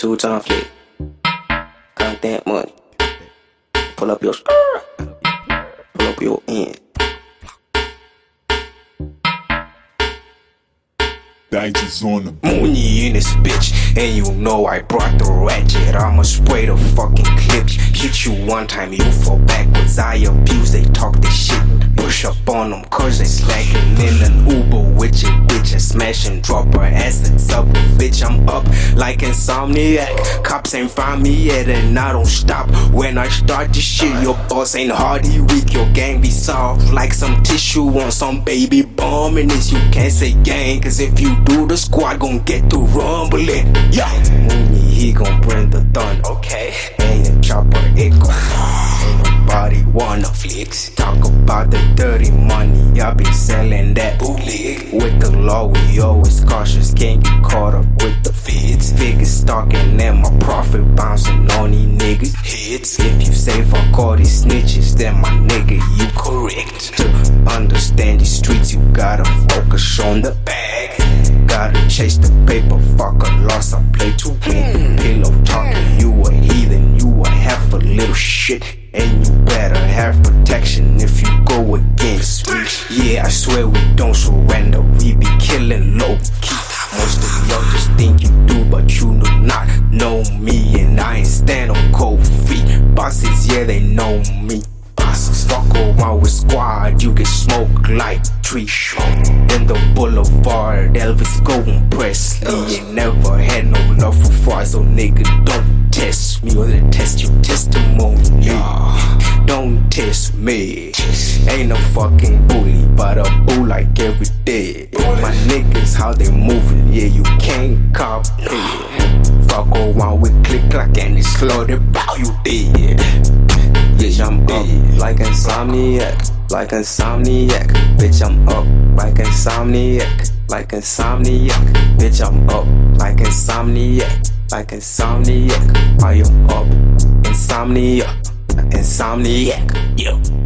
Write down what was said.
Two time flick. that money. Pull up your skirt. Pull up your end. Digits on the Mooney in this bitch, and you know I brought the ratchet. I'ma spray the fucking clips. Hit you one time, you fall backwards. I abuse, they talk this shit. On them, cause they slacking in an Uber with your bitch. And smash and drop her ass sub bitch. I'm up like insomniac. Cops ain't find me yet, and I don't stop. When I start this shit, your boss ain't hardy weak. Your gang be soft like some tissue on some baby bomb. And this you can't say gang, cause if you do, the squad gon' get to rumbling. Yeah, Mooney, he gon' bring the thunder. Okay, and your chopper, it gon' wanna flex. Talk about the dirty money. I been selling that bootleg. With the law, we always cautious. Can't get caught up with the feds. Figures stalking and my profit bouncing on these niggas' heads. If you say fuck all these snitches, then my nigga, you correct. To understand these streets, you gotta focus on the bag. Gotta chase the paper, fuck a loss, I play to win. Pillow talking, you a heathen, you a half a little shit. Yeah, I swear we don't surrender, we be killing low key. Most of y'all just think you do, but you do not know me. And I ain't stand on cold feet. Bosses, yeah, they know me. Bosses, fuck around with squad, you get smoked like tree smoke. In the boulevard, Elvis going Presley. Ain't never had no love for fries, so nigga, don't test me or they test your testimony. Don't test me. Ain't no fucking bully, but a bull like every day. My niggas, how they moving, yeah, you can't copy. Fuck around with click clack and it's slaughtered bow you dead. Bitch, I'm up like insomniac, like insomniac. Bitch, I'm up like insomniac, like insomniac. Bitch, I'm up like insomniac, like insomniac. I am up insomnia, insomniac. Yeah.